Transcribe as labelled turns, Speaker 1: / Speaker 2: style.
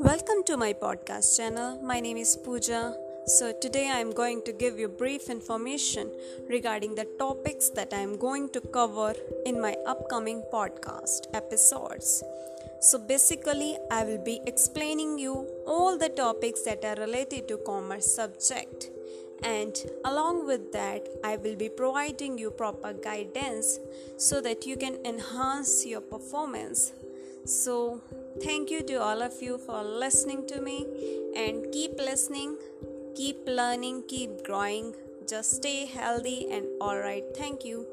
Speaker 1: Welcome to my podcast channel. My name is Pooja. So, today I am going to give you brief information regarding the topics that I am going to cover in my upcoming podcast episodes. So, basically, I will be explaining you all the topics that are related to commerce subject and along with that i will be providing you proper guidance so that you can enhance your performance so thank you to all of you for listening to me and keep listening keep learning keep growing. Just stay healthy and all right. Thank you